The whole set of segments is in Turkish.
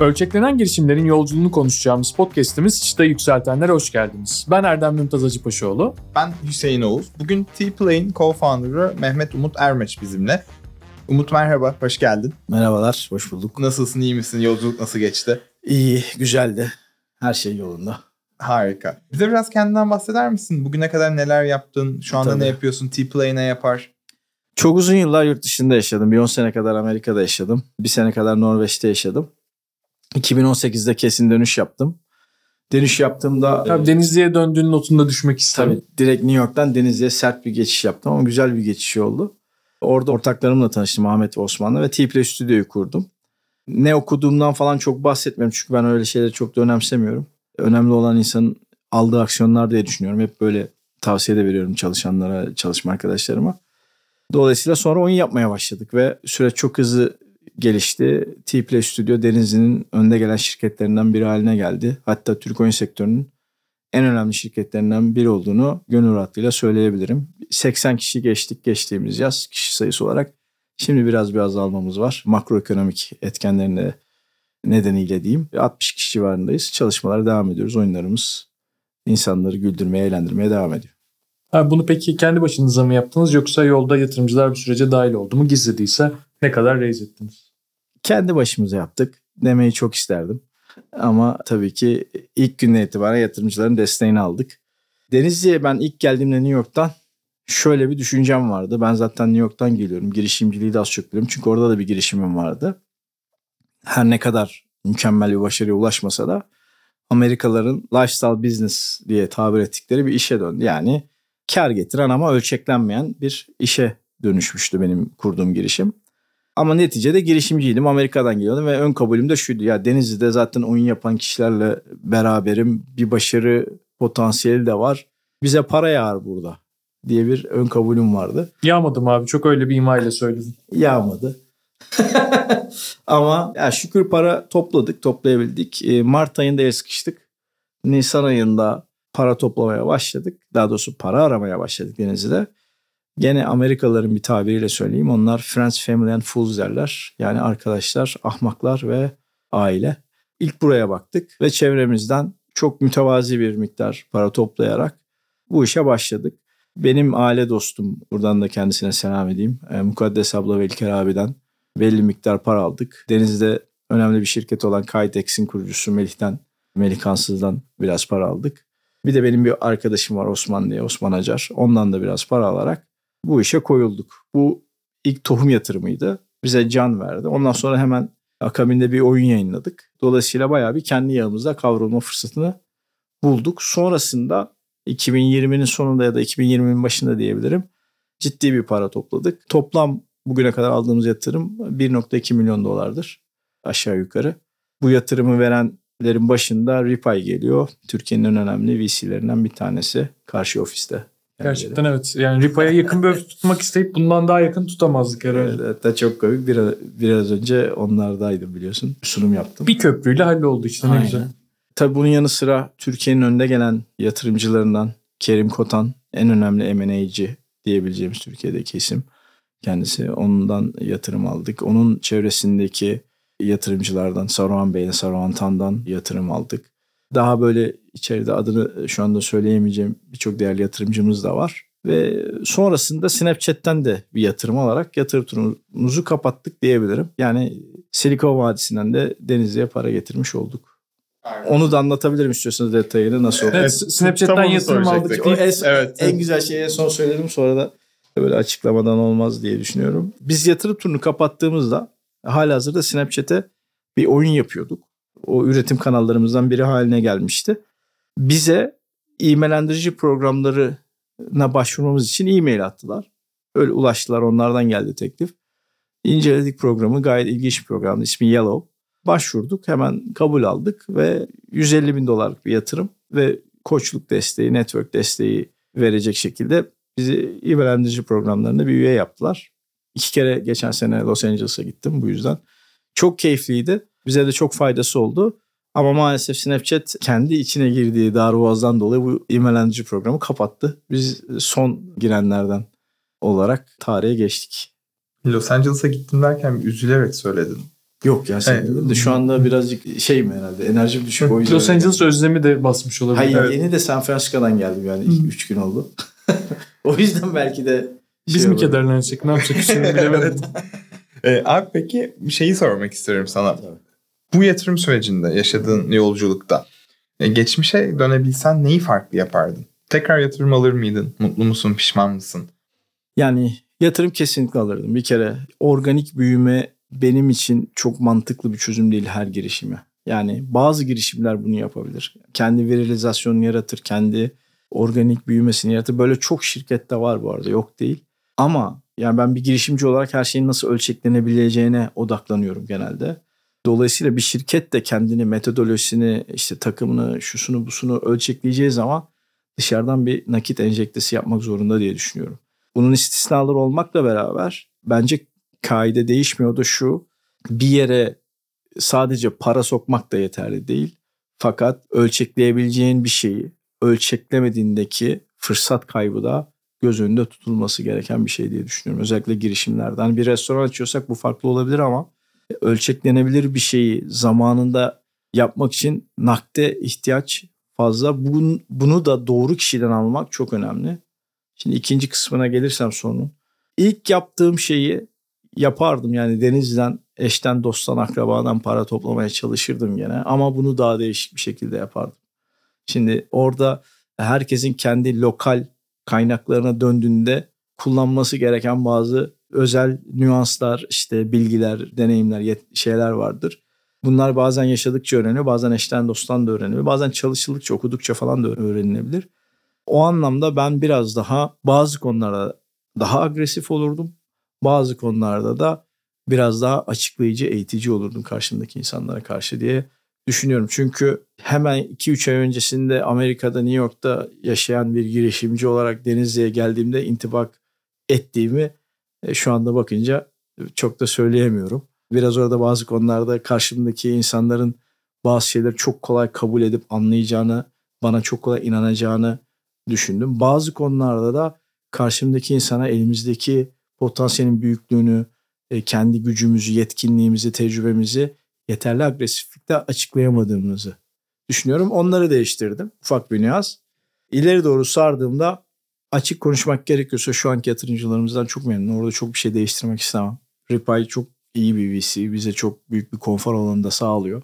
Ölçeklenen girişimlerin yolculuğunu konuşacağımız podcast'imiz Çıta Yükseltenler'e hoş geldiniz. Ben Erdem Mümtaz Acıpaşoğlu. Ben Hüseyin Oğuz. Bugün T-Plane co-founder'ı Mehmet Umut Ermeç bizimle. Umut merhaba, hoş geldin. Merhabalar, hoş bulduk. Nasılsın, iyi misin? Yolculuk nasıl geçti? İyi, güzeldi. Her şey yolunda. Harika. Bize biraz kendinden bahseder misin? Bugüne kadar neler yaptın? Şu anda Tabii. ne yapıyorsun? T-Plane ne yapar? Çok uzun yıllar yurt dışında yaşadım. Bir 10 sene kadar Amerika'da yaşadım. Bir sene kadar Norveç'te yaşadım. 2018'de kesin dönüş yaptım. Dönüş yaptığımda Tabii Denizli'ye döndüğün notunda düşmek isterim. tabii direkt New York'tan Denizli'ye sert bir geçiş yaptım ama güzel bir geçiş oldu. Orada ortaklarımla tanıştım Ahmet ve Osman'la ve T-Play Stüdyo'yu kurdum. Ne okuduğumdan falan çok bahsetmiyorum çünkü ben öyle şeyleri çok da önemsemiyorum. Önemli olan insanın aldığı aksiyonlar diye düşünüyorum. Hep böyle tavsiye de veriyorum çalışanlara, çalışma arkadaşlarıma. Dolayısıyla sonra oyun yapmaya başladık ve süreç çok hızlı gelişti. T-Play Studio Denizli'nin önde gelen şirketlerinden biri haline geldi. Hatta Türk oyun sektörünün en önemli şirketlerinden biri olduğunu gönül rahatlığıyla söyleyebilirim. 80 kişi geçtik geçtiğimiz yaz kişi sayısı olarak. Şimdi biraz bir azalmamız var. Makroekonomik etkenlerin de nedeniyle diyeyim. 60 kişi civarındayız. Çalışmalara devam ediyoruz. Oyunlarımız insanları güldürmeye, eğlendirmeye devam ediyor. Ha, bunu peki kendi başınıza mı yaptınız yoksa yolda yatırımcılar bu sürece dahil oldu mu? Gizlediyse ne kadar raise ettiniz? kendi başımıza yaptık demeyi çok isterdim. Ama tabii ki ilk günden itibaren yatırımcıların desteğini aldık. Denizli'ye ben ilk geldiğimde New York'tan şöyle bir düşüncem vardı. Ben zaten New York'tan geliyorum. Girişimciliği de az çok biliyorum. Çünkü orada da bir girişimim vardı. Her ne kadar mükemmel bir başarıya ulaşmasa da Amerikalıların lifestyle business diye tabir ettikleri bir işe döndü. Yani kar getiren ama ölçeklenmeyen bir işe dönüşmüştü benim kurduğum girişim. Ama neticede girişimciydim. Amerika'dan geliyordum ve ön kabulüm de şuydu. Ya Denizli'de zaten oyun yapan kişilerle beraberim. Bir başarı potansiyeli de var. Bize para yağar burada diye bir ön kabulüm vardı. Yağmadım abi çok öyle bir ima ile söyledim. Yağmadı. Ama ya şükür para topladık, toplayabildik. E, Mart ayında el sıkıştık. Nisan ayında para toplamaya başladık. Daha doğrusu para aramaya başladık Denizli'de. Gene Amerikalıların bir tabiriyle söyleyeyim. Onlar Friends, Family and Fools derler. Yani arkadaşlar, ahmaklar ve aile. İlk buraya baktık ve çevremizden çok mütevazi bir miktar para toplayarak bu işe başladık. Benim aile dostum, buradan da kendisine selam edeyim. E, Mukaddes abla ve İlker abiden belli miktar para aldık. Deniz'de önemli bir şirket olan Kaytex'in kurucusu Melih'ten, Melih Kansız'dan biraz para aldık. Bir de benim bir arkadaşım var Osman diye, Osman Acar. Ondan da biraz para alarak bu işe koyulduk. Bu ilk tohum yatırımıydı. Bize can verdi. Ondan sonra hemen akabinde bir oyun yayınladık. Dolayısıyla bayağı bir kendi yağımızda kavrulma fırsatını bulduk. Sonrasında 2020'nin sonunda ya da 2020'nin başında diyebilirim. Ciddi bir para topladık. Toplam bugüne kadar aldığımız yatırım 1.2 milyon dolardır aşağı yukarı. Bu yatırımı verenlerin başında Ripay geliyor. Türkiye'nin en önemli VC'lerinden bir tanesi karşı ofiste. Gerçekten evet. Yani Ripa'ya yakın bir öf tutmak isteyip bundan daha yakın tutamazdık herhalde. Evet, hatta çok komik. Biraz, biraz önce onlardaydım biliyorsun. Sunum yaptım. Bir köprüyle halloldu işte ne Aynen. güzel. Tabii bunun yanı sıra Türkiye'nin önde gelen yatırımcılarından Kerim Kotan en önemli M&A'ci diyebileceğimiz Türkiye'deki isim. Kendisi ondan yatırım aldık. Onun çevresindeki yatırımcılardan Saruhan Bey'le Saruhan Tan'dan yatırım aldık. Daha böyle içeride adını şu anda söyleyemeyeceğim birçok değerli yatırımcımız da var. Ve sonrasında Snapchat'ten de bir yatırım alarak yatırım turumuzu kapattık diyebilirim. Yani Silikon Vadisi'nden de Denizli'ye para getirmiş olduk. Onu da anlatabilirim istiyorsanız detayını nasıl oldu. Evet, Snapchat'ten tam yatırım aldık. O en, Evet. en güzel şeyi en son söylerim sonra da böyle açıklamadan olmaz diye düşünüyorum. Biz yatırım turunu kapattığımızda halihazırda Snapchat'e bir oyun yapıyorduk. O üretim kanallarımızdan biri haline gelmişti. Bize e-mailendirici programlarına başvurmamız için e-mail attılar. Öyle ulaştılar onlardan geldi teklif. İnceledik programı gayet ilginç bir programdı ismi Yellow. Başvurduk hemen kabul aldık ve 150 bin dolarlık bir yatırım ve koçluk desteği, network desteği verecek şekilde bizi e-mailendirici programlarında bir üye yaptılar. İki kere geçen sene Los Angeles'a gittim bu yüzden. Çok keyifliydi. Bize de çok faydası oldu. Ama maalesef Snapchat kendi içine girdiği darboğazdan dolayı bu e-mailendirici programı kapattı. Biz son girenlerden olarak tarihe geçtik. Los Angeles'a gittim derken üzülerek söyledin. Yok ya sen Evet. de şu anda birazcık şey mi herhalde enerjim düşük o yüzden. Los Angeles özlemi de basmış olabilir. Hayır Evet. yeni de San Francisco'dan geldim yani Hı. 3 gün oldu. o yüzden belki de Biz şey mi olabilir. kederlensek ne yapacak bilemedim. Ee, abi peki şeyi sormak istiyorum sana. Tabii. Bu yatırım sürecinde yaşadığın yolculukta e, geçmişe dönebilsen neyi farklı yapardın? Tekrar yatırım alır mıydın? Mutlu musun? Pişman mısın? Yani yatırım kesinlikle alırdım. Bir kere organik büyüme benim için çok mantıklı bir çözüm değil her girişime. Yani bazı girişimler bunu yapabilir. Kendi viralizasyonunu yaratır, kendi organik büyümesini yaratır. Böyle çok şirkette var bu arada yok değil. Ama yani ben bir girişimci olarak her şeyin nasıl ölçeklenebileceğine odaklanıyorum genelde. Dolayısıyla bir şirket de kendini metodolojisini işte takımını şusunu busunu ölçekleyeceği zaman dışarıdan bir nakit enjektesi yapmak zorunda diye düşünüyorum. Bunun istisnaları olmakla beraber bence kaide değişmiyor da şu bir yere sadece para sokmak da yeterli değil. Fakat ölçekleyebileceğin bir şeyi ölçeklemediğindeki fırsat kaybı da göz önünde tutulması gereken bir şey diye düşünüyorum. Özellikle girişimlerden. Bir restoran açıyorsak bu farklı olabilir ama ölçeklenebilir bir şeyi zamanında yapmak için nakde ihtiyaç fazla. Bun, bunu da doğru kişiden almak çok önemli. Şimdi ikinci kısmına gelirsem sorunun. İlk yaptığım şeyi yapardım. Yani denizden, eşten, dosttan, akrabadan para toplamaya çalışırdım gene. Ama bunu daha değişik bir şekilde yapardım. Şimdi orada herkesin kendi lokal kaynaklarına döndüğünde kullanması gereken bazı özel nüanslar, işte bilgiler, deneyimler, şeyler vardır. Bunlar bazen yaşadıkça öğreniyor, bazen eşten dosttan da öğreniyor, bazen çalışıldıkça, okudukça falan da öğrenilebilir. O anlamda ben biraz daha bazı konularda daha agresif olurdum. Bazı konularda da biraz daha açıklayıcı, eğitici olurdum karşımdaki insanlara karşı diye düşünüyorum. Çünkü hemen 2-3 ay öncesinde Amerika'da, New York'ta yaşayan bir girişimci olarak Denizli'ye geldiğimde intibak ettiğimi e, şu anda bakınca çok da söyleyemiyorum. Biraz orada bazı konularda karşımdaki insanların bazı şeyleri çok kolay kabul edip anlayacağını, bana çok kolay inanacağını düşündüm. Bazı konularda da karşımdaki insana elimizdeki potansiyelin büyüklüğünü, e, kendi gücümüzü, yetkinliğimizi, tecrübemizi yeterli agresiflikte açıklayamadığımızı düşünüyorum. Onları değiştirdim. Ufak bir nüans. İleri doğru sardığımda açık konuşmak gerekiyorsa şu anki yatırımcılarımızdan çok memnunum. Orada çok bir şey değiştirmek istemem. Ripay çok iyi bir VC. Bize çok büyük bir konfor alanı da sağlıyor.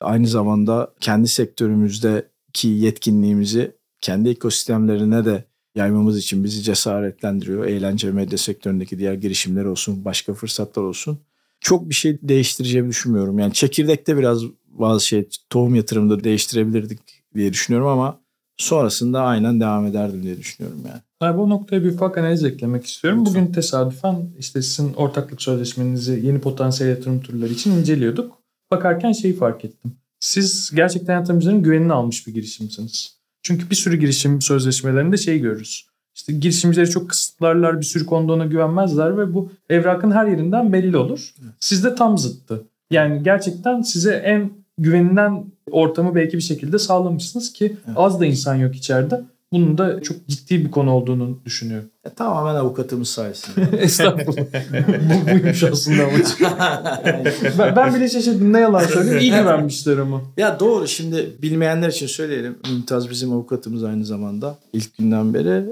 Aynı zamanda kendi sektörümüzdeki yetkinliğimizi kendi ekosistemlerine de yaymamız için bizi cesaretlendiriyor. Eğlence medya sektöründeki diğer girişimler olsun, başka fırsatlar olsun. Çok bir şey değiştireceğimi düşünmüyorum. Yani çekirdekte biraz bazı şey tohum yatırımda değiştirebilirdik diye düşünüyorum ama sonrasında aynen devam ederdim diye düşünüyorum yani. Abi bu noktaya bir ufak analiz eklemek istiyorum. Bugün tesadüfen işte sizin ortaklık sözleşmenizi yeni potansiyel yatırım türleri için inceliyorduk. Bakarken şeyi fark ettim. Siz gerçekten yatırımcıların güvenini almış bir girişimsiniz. Çünkü bir sürü girişim sözleşmelerinde şey görürüz. İşte girişimcileri çok kısıtlarlar, bir sürü konuda ona güvenmezler ve bu evrakın her yerinden belli olur. Sizde tam zıttı. Yani gerçekten size en güvenilen ortamı belki bir şekilde sağlamışsınız ki az da insan yok içeride. Bunun da çok ciddi bir konu olduğunu düşünüyorum. E, tamamen avukatımız sayesinde. Estağfurullah. bu, buymuş aslında amaç. ben, ben bile şaşırdım. Ne yalan söyleyeyim. İyi güvenmişler ama. Ya doğru şimdi bilmeyenler için söyleyelim. Mümtaz bizim avukatımız aynı zamanda ilk günden beri.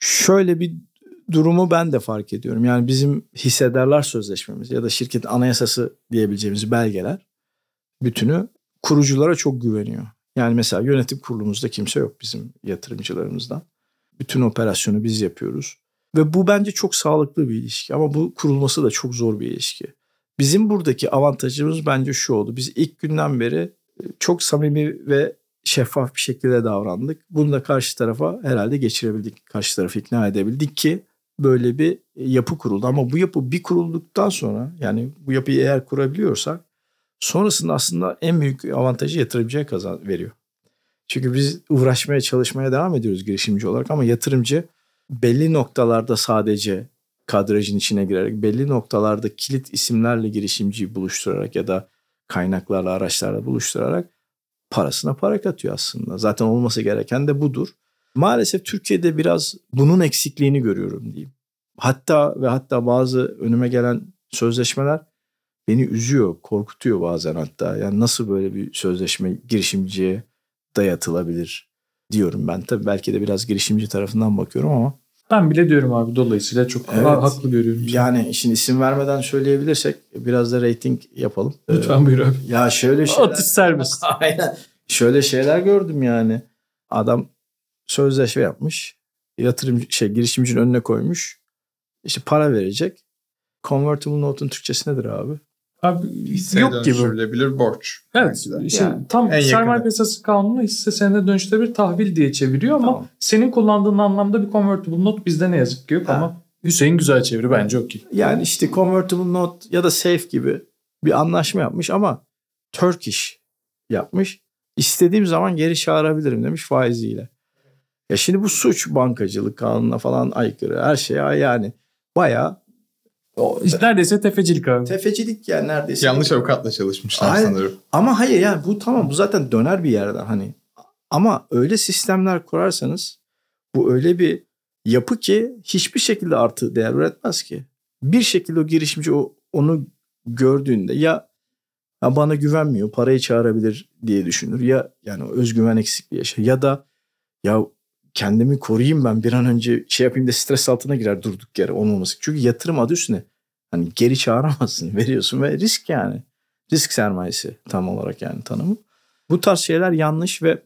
Şöyle bir durumu ben de fark ediyorum. Yani bizim hissedarlar sözleşmemiz ya da şirket anayasası diyebileceğimiz belgeler bütünü kuruculara çok güveniyor. Yani mesela yönetim kurulumuzda kimse yok bizim yatırımcılarımızdan. Bütün operasyonu biz yapıyoruz. Ve bu bence çok sağlıklı bir ilişki ama bu kurulması da çok zor bir ilişki. Bizim buradaki avantajımız bence şu oldu. Biz ilk günden beri çok samimi ve şeffaf bir şekilde davrandık. Bunu da karşı tarafa herhalde geçirebildik. Karşı tarafı ikna edebildik ki böyle bir yapı kuruldu. Ama bu yapı bir kurulduktan sonra yani bu yapıyı eğer kurabiliyorsak sonrasında aslında en büyük avantajı yatırımcıya kazan veriyor. Çünkü biz uğraşmaya çalışmaya devam ediyoruz girişimci olarak ama yatırımcı belli noktalarda sadece kadrajın içine girerek belli noktalarda kilit isimlerle girişimciyi buluşturarak ya da kaynaklarla araçlarla buluşturarak parasına para katıyor aslında. Zaten olması gereken de budur. Maalesef Türkiye'de biraz bunun eksikliğini görüyorum diyeyim. Hatta ve hatta bazı önüme gelen sözleşmeler beni üzüyor, korkutuyor bazen hatta. Yani nasıl böyle bir sözleşme girişimciye dayatılabilir diyorum ben. Tabii belki de biraz girişimci tarafından bakıyorum ama Ben bile diyorum abi dolayısıyla çok Evet. ha- haklı görüyorum. seni. yani şimdi isim vermeden söyleyebilirsek biraz da rating yapalım. Lütfen buyur abi. Ee, ya şöyle şeyler... Atış serbest. Aynen. Şöyle şeyler gördüm yani. Adam sözleşme yapmış. Yatırımcı şey girişimcinin önüne koymuş. İşte para verecek. Convertible note'un Türkçesi nedir abi? Abi Hisseye yok gibi. dönüştürülebilir borç. Evet. Şey, Yani tam en sermaye yakını. piyasası kanunu hisse senedine dönüştürülebilir tahvil diye çeviriyor ama Tamam. senin kullandığın anlamda bir convertible note bizde ne yazık ki yok Ha. ama Hüseyin güzel çeviri bence okey. Yani işte convertible note ya da safe gibi bir anlaşma yapmış ama Turkish yapmış. İstediğim zaman geri çağırabilirim demiş faiziyle. Ya şimdi bu suç bankacılık kanununa falan aykırı. Her şeye yani bayağı o, İşte neredeyse tefecilik abi. tefecilik yani neredeyse. Yanlış avukatla çalışmışlar Aynen. sanırım. Ama hayır yani bu tamam bu zaten döner bir yerden hani. Ama öyle sistemler kurarsanız bu öyle bir yapı ki hiçbir şekilde artı değer üretmez ki. Bir şekilde o girişimci o, onu gördüğünde ya, ya bana güvenmiyor parayı çağırabilir diye düşünür ya yani özgüven eksikliği yaşar ya da ya kendimi koruyayım ben bir an önce şey yapayım da stres altına girer durduk yere olmaması. Çünkü yatırım adı üstüne hani geri çağıramazsın veriyorsun ve risk yani risk sermayesi tam olarak yani tanımı. Bu tarz şeyler yanlış ve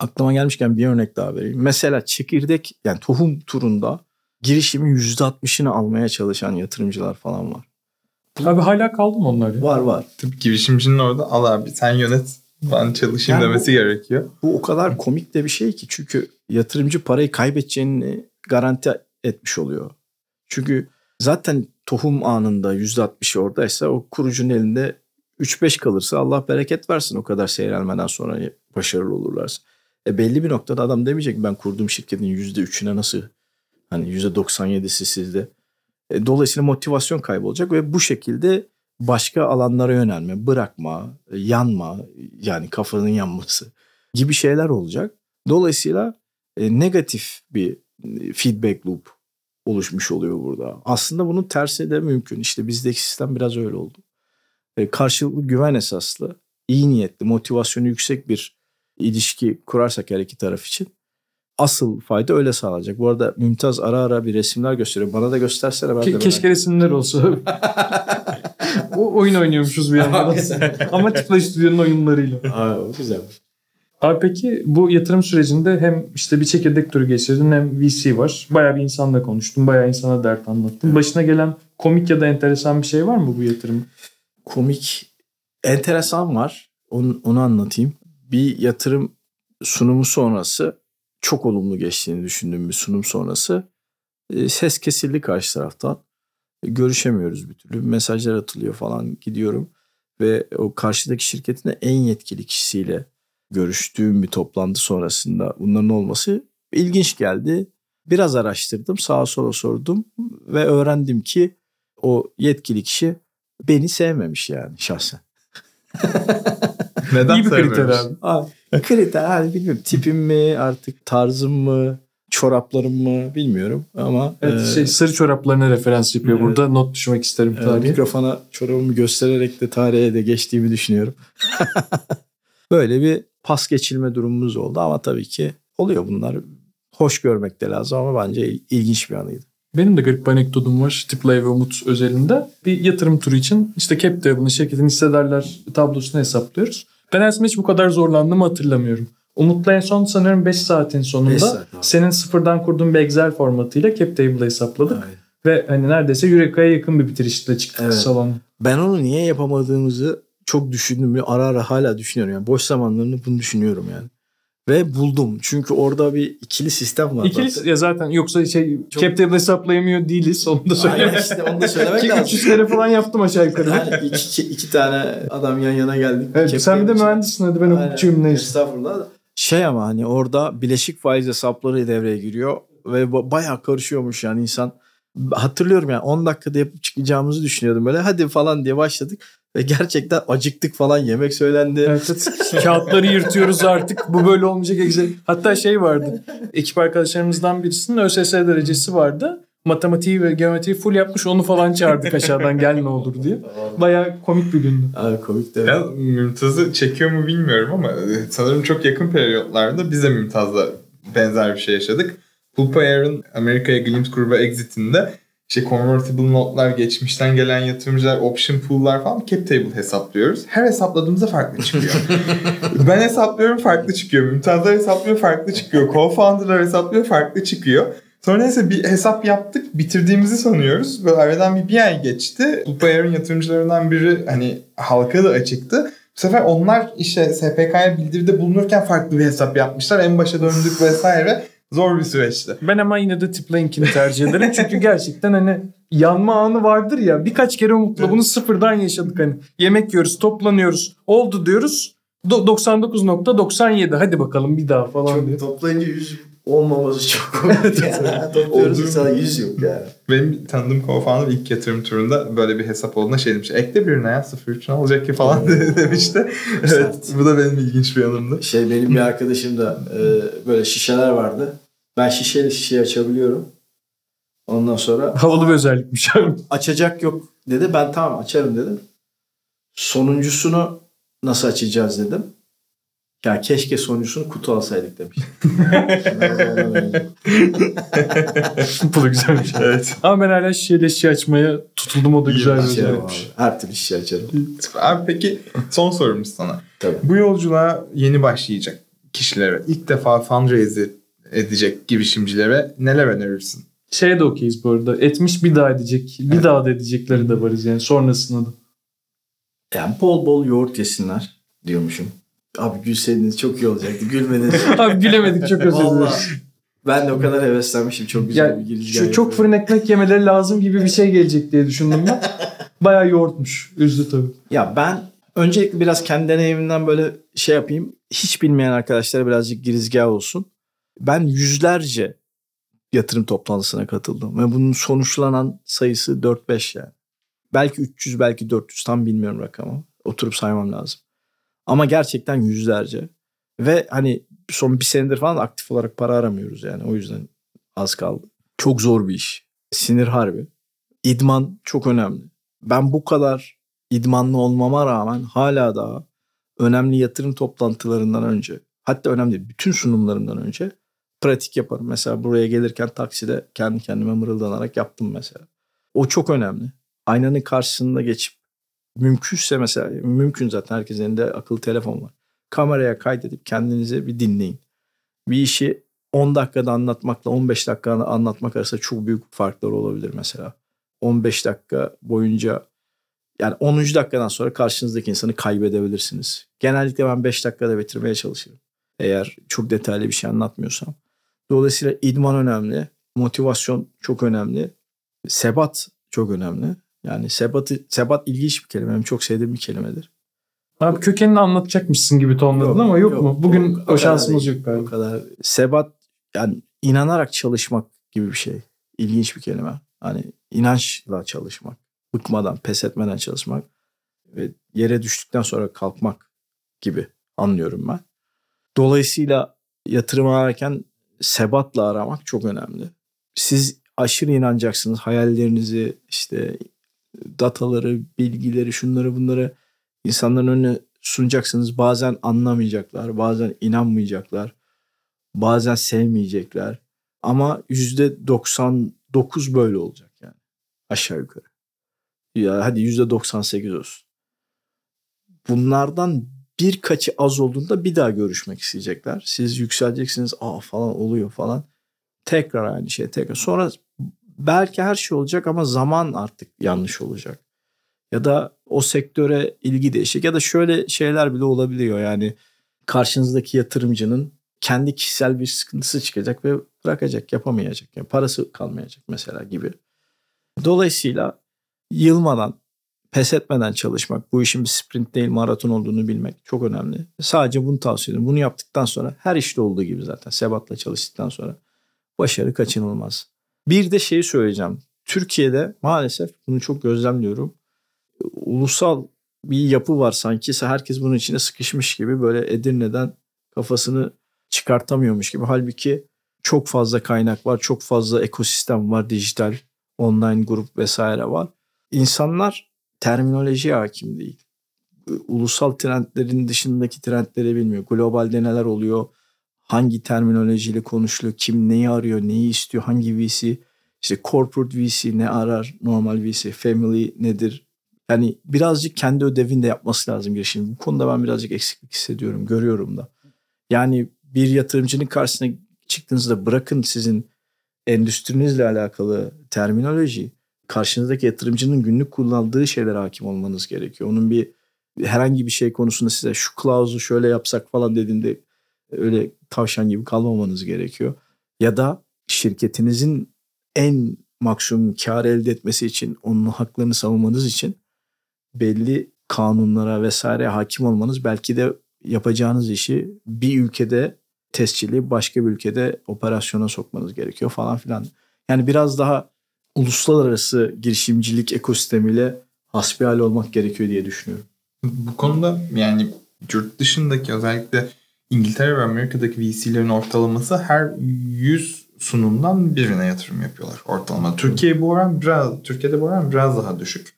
aklıma gelmişken bir örnek daha vereyim. Mesela çekirdek yani tohum turunda girişimin %60'ını almaya çalışan yatırımcılar falan var. Abi hala kaldı mı onlar ya? Var var. Tabii girişimcinin orada al abi sen yönet ben çalışayım Yani bu- demesi gerekiyor. Bu o kadar komik de bir şey ki çünkü yatırımcı parayı kaybedeceğini garanti etmiş oluyor. Çünkü zaten tohum anında %60'ı oradaysa o kurucunun elinde 3-5 kalırsa Allah bereket versin o kadar seyrelmeden sonra başarılı olurlarsa. E belli bir noktada adam demeyecek ben kurduğum şirketin %3'üne nasıl hani %97'si sizde. E, dolayısıyla motivasyon kaybolacak ve bu şekilde başka alanlara yönelme, bırakma, e, yanma yani kafanın yanması gibi şeyler olacak. Dolayısıyla e, negatif bir e, feedback loop oluşmuş oluyor burada. Aslında bunun tersi de mümkün. İşte bizdeki sistem biraz öyle oldu. E, karşılıklı güven esaslı, iyi niyetli, motivasyonu yüksek bir ilişki kurarsak her iki taraf için asıl fayda öyle sağlanacak. Bu arada Mümtaz ara ara bir resimler gösteriyor. Bana da göstersene ben de Ke- merak keşke resimler olsa. o oyun oynuyormuşuz bir yandan. Ama Tifla Stüdyo'nun oyunlarıyla. Aa, o güzel. Abi peki bu yatırım sürecinde hem işte bir çekirdek turu geçirdin hem VC var. Bayağı bir insanla konuştun. Bayağı insana dert anlattın. Başına gelen komik ya da enteresan bir şey var mı bu yatırım? komik enteresan var. Onu, onu anlatayım. Bir yatırım sunumu sonrası çok olumlu geçtiğini düşündüğüm bir sunum sonrası e, ses kesildi karşı taraftan. Görüşemiyoruz bir türlü. Mesajlar atılıyor falan gidiyorum. Ve o karşıdaki şirketin de en yetkili kişisiyle görüştüğüm bir toplantı sonrasında bunların olması ilginç geldi. Biraz araştırdım, sağa sola sordum ve öğrendim ki o yetkili kişi beni sevmemiş yani şahsen. Neden İyi bir kriter abi. Abi, kriter hani bilmiyorum tipim mi artık tarzım mı çoraplarım mı bilmiyorum ama Evet, e, şey, sarı çoraplarına referans yapıyor. Evet. Burada not düşmek isterim. e, tarihe. mikrofona çorabımı göstererek de tarihe de geçtiğimi düşünüyorum. Böyle bir pas geçilme durumumuz oldu ama tabii ki oluyor bunlar. Hoş görmek de lazım ama bence ilginç bir anıydı. Benim de garip bir anekdotum var. Tiplay ve Umut özelinde. Bir yatırım turu için işte cap table'ın şirketin hissedarlar tablosunu hesaplıyoruz. Ben aslında hiç bu kadar zorlandığımı hatırlamıyorum. Umut'la en son sanıyorum 5 saatin sonunda Beş saat abi. senin sıfırdan kurduğun bir Excel formatıyla cap table'ı hesapladık. Aynen. Ve hani neredeyse Eureka'ya yakın bir bitirişle çıktık Evet. salon. Ben onu niye yapamadığımızı çok düşündüm. Ara ara hala düşünüyorum. Yani boş zamanlarını bunu düşünüyorum yani. Ve buldum. Çünkü orada bir ikili sistem var. İkili zaten. ya zaten yoksa şey Çok- cap table hesaplayamıyor değiliz. Onu da Aynen söyleyeyim. işte onu da söylemek lazım. 300 kere falan yaptım aşağı yukarı. Yani iki, iki, iki tane adam yan yana geldik. Evet, sen bir de için. mühendissin hadi ben Aynen. hukukçuyum neyse. Estağfurullah. Şey ama hani orada bileşik faiz hesapları devreye giriyor ve ba- bayağı karışıyormuş yani insan. Hatırlıyorum yani 10 dakikada yapıp çıkacağımızı düşünüyordum böyle hadi falan diye başladık ve gerçekten acıktık falan yemek söylendi. Evet, evet. Kağıtları yırtıyoruz artık. Bu böyle olmayacak. Hatta şey vardı. Ekip arkadaşlarımızdan birisinin ÖSS derecesi vardı. Matematiği ve geometriyi full yapmış onu falan çağırdık aşağıdan gel ne olur diye. Baya komik bir gündü. Abi komik de. Ya Mümtaz'ı çekiyor mu bilmiyorum ama e, sanırım çok yakın periyotlarda biz de Mümtaz'la benzer bir şey yaşadık. Pulpayar'ın Amerika'ya Glimpse gruba exitinde işte convertible notlar, geçmişten gelen yatırımcılar, option pool'lar falan cap table hesaplıyoruz. Her hesapladığımızda farklı çıkıyor. ben hesaplıyorum farklı çıkıyor. Mümtazlar hesaplıyor farklı çıkıyor. Co-founder'lar hesaplıyor farklı çıkıyor. Sonra neyse bir hesap yaptık. Bitirdiğimizi sanıyoruz. Böyle aradan bir, bir ay geçti. Pulpayar'ın yatırımcılarından biri hani halka da açıktı. Bu sefer onlar işte SPK'ya bildiride bulunurken farklı bir hesap yapmışlar. En başa döndük vesaire. Zor bir süreçti. Ben ama yine de Tiplank'ini tercih ederim. Çünkü gerçekten hani yanma anı vardır ya. Birkaç kere Umut'la bunu sıfırdan yaşadık hani. Yemek yiyoruz, toplanıyoruz. Oldu diyoruz. Do- 99.97 hadi bakalım bir daha falan diyor. Toplayınca 100 olmaması çok komik. ya. Topluyoruz Olduğu sana 100 yok yani. Benim tanıdığım co-founder ilk yatırım turunda böyle bir hesap olduğuna şey demiş. Ekle birine ya 0.3 ne olacak ki falan demişti. evet, bu da benim ilginç bir anımdı. Şey benim bir arkadaşım da e, böyle şişeler vardı. Ben şişeyle şişeyi açabiliyorum. Ondan sonra Havalı bir özellikmiş abi. açacak yok dedi. Ben tamam açarım dedim. Sonuncusunu nasıl açacağız dedim. Ya keşke sonuncusunu kutu alsaydık demiş. Bu da güzelmiş. Evet. Ama ben hala şişeyle şişe açmaya tutuldum o da güzel bir abi. Her türlü şişe açarım. Abi peki son sorumuz sana. Tabii. Bu yolculuğa yeni başlayacak kişilere, ilk defa fundraise edecek girişimcilere neler önerirsin? Şeye de okeyiz bu arada. Etmiş bir daha edecek. Bir daha da edecekleri de varız yani sonrasında da. Yani bol bol yoğurt yesinler diyormuşum. Abi gülseydiniz çok iyi olacaktı. Gülmediniz. Abi gülemedik çok özür dileriz. ben de o kadar heveslenmişim. Çok güzel Yani bir giriş şu çok fırın ekmek yemeleri lazım gibi bir şey gelecek diye düşündüm ben. Bayağı yoğurtmuş. Üzdü tabii. Ya ben öncelikle biraz kendi deneyimimden böyle şey yapayım. Hiç bilmeyen arkadaşlara birazcık girizgah olsun. Ben yüzlerce yatırım toplantısına katıldım. Ve bunun sonuçlanan sayısı 4-5 yani. Belki 300 belki 400 tam bilmiyorum rakamı. Oturup saymam lazım. Ama gerçekten yüzlerce. Ve hani son bir senedir falan aktif olarak para aramıyoruz yani. O yüzden az kaldı. Çok zor bir iş. Sinir harbi. İdman çok önemli. Ben bu kadar idmanlı olmama rağmen hala daha önemli yatırım toplantılarından önce hatta önemli bütün sunumlarımdan önce pratik yaparım. Mesela buraya gelirken takside kendi kendime mırıldanarak yaptım mesela. O çok önemli. Aynanın karşısında geçip mümkünse mesela mümkün zaten herkesin elinde akıllı telefon var. Kameraya kaydedip kendinize bir dinleyin. Bir işi 10 dakikada anlatmakla 15 dakikada anlatmak arasında çok büyük farklar olabilir mesela. 15 dakika boyunca yani 10. dakikadan sonra karşınızdaki insanı kaybedebilirsiniz. Genellikle ben 5 dakikada bitirmeye çalışırım. Eğer çok detaylı bir şey anlatmıyorsam. Dolayısıyla idman önemli. Motivasyon çok önemli. Sebat çok önemli. Yani sebatı, sebat ilginç bir kelime. Benim çok sevdiğim bir kelimedir. Abi kökenini anlatacakmışsın gibi tonladın ama yok, yok. mu? Bugün O- o o, şansımız yok O galiba. kadar. Sebat yani inanarak çalışmak gibi bir şey. İlginç bir kelime. Hani inançla çalışmak. Bıkmadan, pes etmeden çalışmak. Ve yere düştükten sonra kalkmak gibi anlıyorum ben. Dolayısıyla yatırım ararken sebatla aramak çok önemli. Siz aşırı inanacaksınız. Hayallerinizi, işte dataları, bilgileri, şunları bunları insanların önüne sunacaksınız. Bazen anlamayacaklar, bazen inanmayacaklar, bazen sevmeyecekler. Ama yüzde 99 böyle olacak yani aşağı yukarı. Ya hadi yüzde 98 olsun. Bunlardan birkaçı az olduğunda bir daha görüşmek isteyecekler. Siz yükseleceksiniz, aa falan oluyor falan. Tekrar aynı şey tekrar. Sonra belki her şey olacak ama zaman artık yanlış olacak ya da o sektöre ilgi değişecek ya da şöyle şeyler bile olabiliyor yani karşınızdaki yatırımcının kendi kişisel bir sıkıntısı çıkacak ve bırakacak yapamayacak yani parası kalmayacak mesela gibi. Dolayısıyla yılmadan pes etmeden çalışmak bu işin bir sprint değil maraton olduğunu bilmek çok önemli. Sadece bunu tavsiye ediyorum. Bunu yaptıktan sonra her işte olduğu gibi zaten sebatla çalıştıktan sonra başarı kaçınılmaz. Bir de şeyi söyleyeceğim. Türkiye'de maalesef bunu çok gözlemliyorum ulusal bir yapı var sanki herkes bunun içine sıkışmış gibi böyle Edirne'den kafasını çıkartamıyormuş gibi. Halbuki Çok fazla kaynak var, çok fazla ekosistem var, dijital, online grup vesaire var. İnsanlar terminolojiye hakim değil. Ulusal trendlerin dışındaki trendleri bilmiyor. Globalde neler oluyor, hangi terminolojiyle konuşuluyor, kim neyi arıyor, neyi istiyor, hangi VC, işte corporate VC ne arar, normal VC, family nedir? Yani birazcık kendi ödevini de yapması lazım girişim. Bu konuda ben birazcık eksiklik hissediyorum, görüyorum da. Yani bir yatırımcının karşısına çıktığınızda bırakın sizin endüstrinizle alakalı terminoloji, karşınızdaki yatırımcının günlük kullandığı şeylere hakim olmanız gerekiyor. Onun bir herhangi bir şey konusunda size şu klauzu şöyle yapsak falan dediğinde öyle tavşan gibi kalmamanız gerekiyor. Ya da şirketinizin en maksimum kar elde etmesi için onun haklarını savunmanız için belli kanunlara vesaire hakim olmanız belki de yapacağınız işi bir ülkede tescilli başka bir ülkede operasyona sokmanız gerekiyor falan filan. Yani biraz daha uluslararası girişimcilik ekosistemiyle hasbihal olmak gerekiyor diye düşünüyorum. Bu konuda yani yurt dışındaki özellikle İngiltere ve Amerika'daki VC'lerin ortalaması her 100 sunumdan birine yatırım yapıyorlar ortalama. Türkiye bu oran biraz Türkiye'de bu oran biraz daha düşük.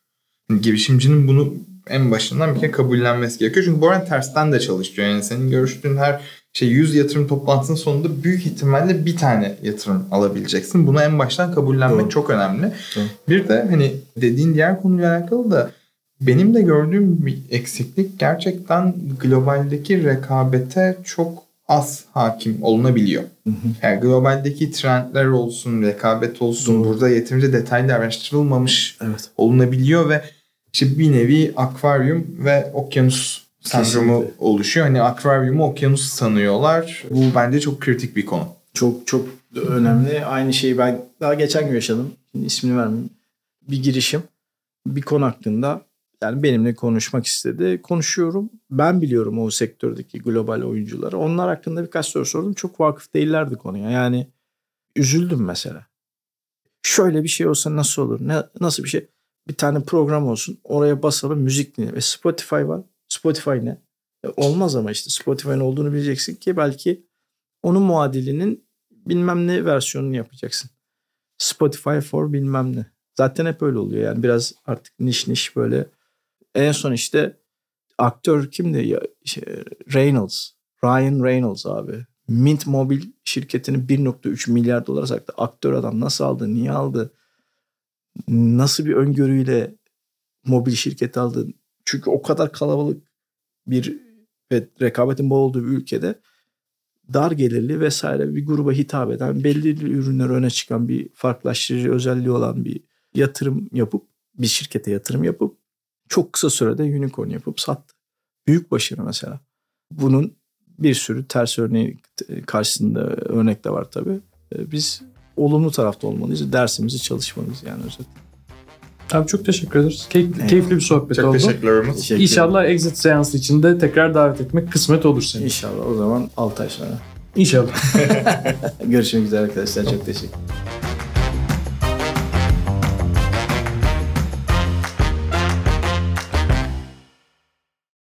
Yani girişimcinin bunu en başından bir kere kabullenmesi gerekiyor. Çünkü bu oran tersten de çalışıyor. Yani senin görüştüğün her şey 100 yatırım toplantısının sonunda büyük ihtimalle bir tane yatırım alabileceksin. Bunu en baştan kabullenmek Doğru. çok önemli. Doğru. Bir de hani dediğin diğer konuyla alakalı da benim de gördüğüm bir eksiklik gerçekten globaldeki rekabete çok az hakim olunabiliyor. Hı hı. Yani globaldeki trendler olsun, rekabet olsun, Doğru. burada yeterince detaylı araştırılmamış evet. olunabiliyor ve işte bir nevi akvaryum ve okyanus sendromu Kesinlikle. oluşuyor. Hani akvaryumu okyanus sanıyorlar. Bu bence çok kritik bir konu. Çok çok önemli. Aynı şeyi ben daha geçen gün yaşadım. Şimdi ismini vermeyeyim. Bir girişim bir konu hakkında yani benimle konuşmak istedi. Konuşuyorum. Ben biliyorum o sektördeki global oyuncuları. Onlar hakkında birkaç soru sordum. Çok vakıf değillerdi konuya. Yani üzüldüm mesela. Şöyle bir şey olsa nasıl olur? Ne, nasıl bir şey? Bir tane program olsun. Oraya basalım müzik dinle. Ve Spotify var. Spotify ne? E, olmaz ama işte Spotify'ın olduğunu bileceksin ki belki onun muadilinin bilmem ne versiyonunu yapacaksın. Spotify for bilmem ne. Zaten hep öyle oluyor yani biraz artık niş niş böyle. En son işte aktör kimdi? Ya, şey, Reynolds. Ryan Reynolds abi. Mint Mobil şirketini 1.3 milyar dolara sattı. Aktör adam nasıl aldı? Niye aldı? Nasıl bir öngörüyle mobil şirket aldı? Çünkü o kadar kalabalık bir ve rekabetin bol olduğu bir ülkede dar gelirli vesaire bir gruba hitap eden belli ürünler öne çıkan bir farklılaştırıcı özelliği olan bir yatırım yapıp bir şirkete yatırım yapıp çok kısa sürede unicorn yapıp sattı. Büyük başarı mesela. Bunun bir sürü ters örneği karşısında örnek de var tabii. Ee, biz olumlu tarafta olmalıyız. Dersimizi çalışmalıyız yani özetle. Abi çok teşekkür ederiz. Key- evet. Keyifli bir sohbet çok oldu. Çok teşekkürler Teşekkür İnşallah exit seansı içinde tekrar davet etmek kısmet olur senin. İnşallah o zaman 6 ay sonra. İnşallah. Görüşmek üzere arkadaşlar. Çok teşekkür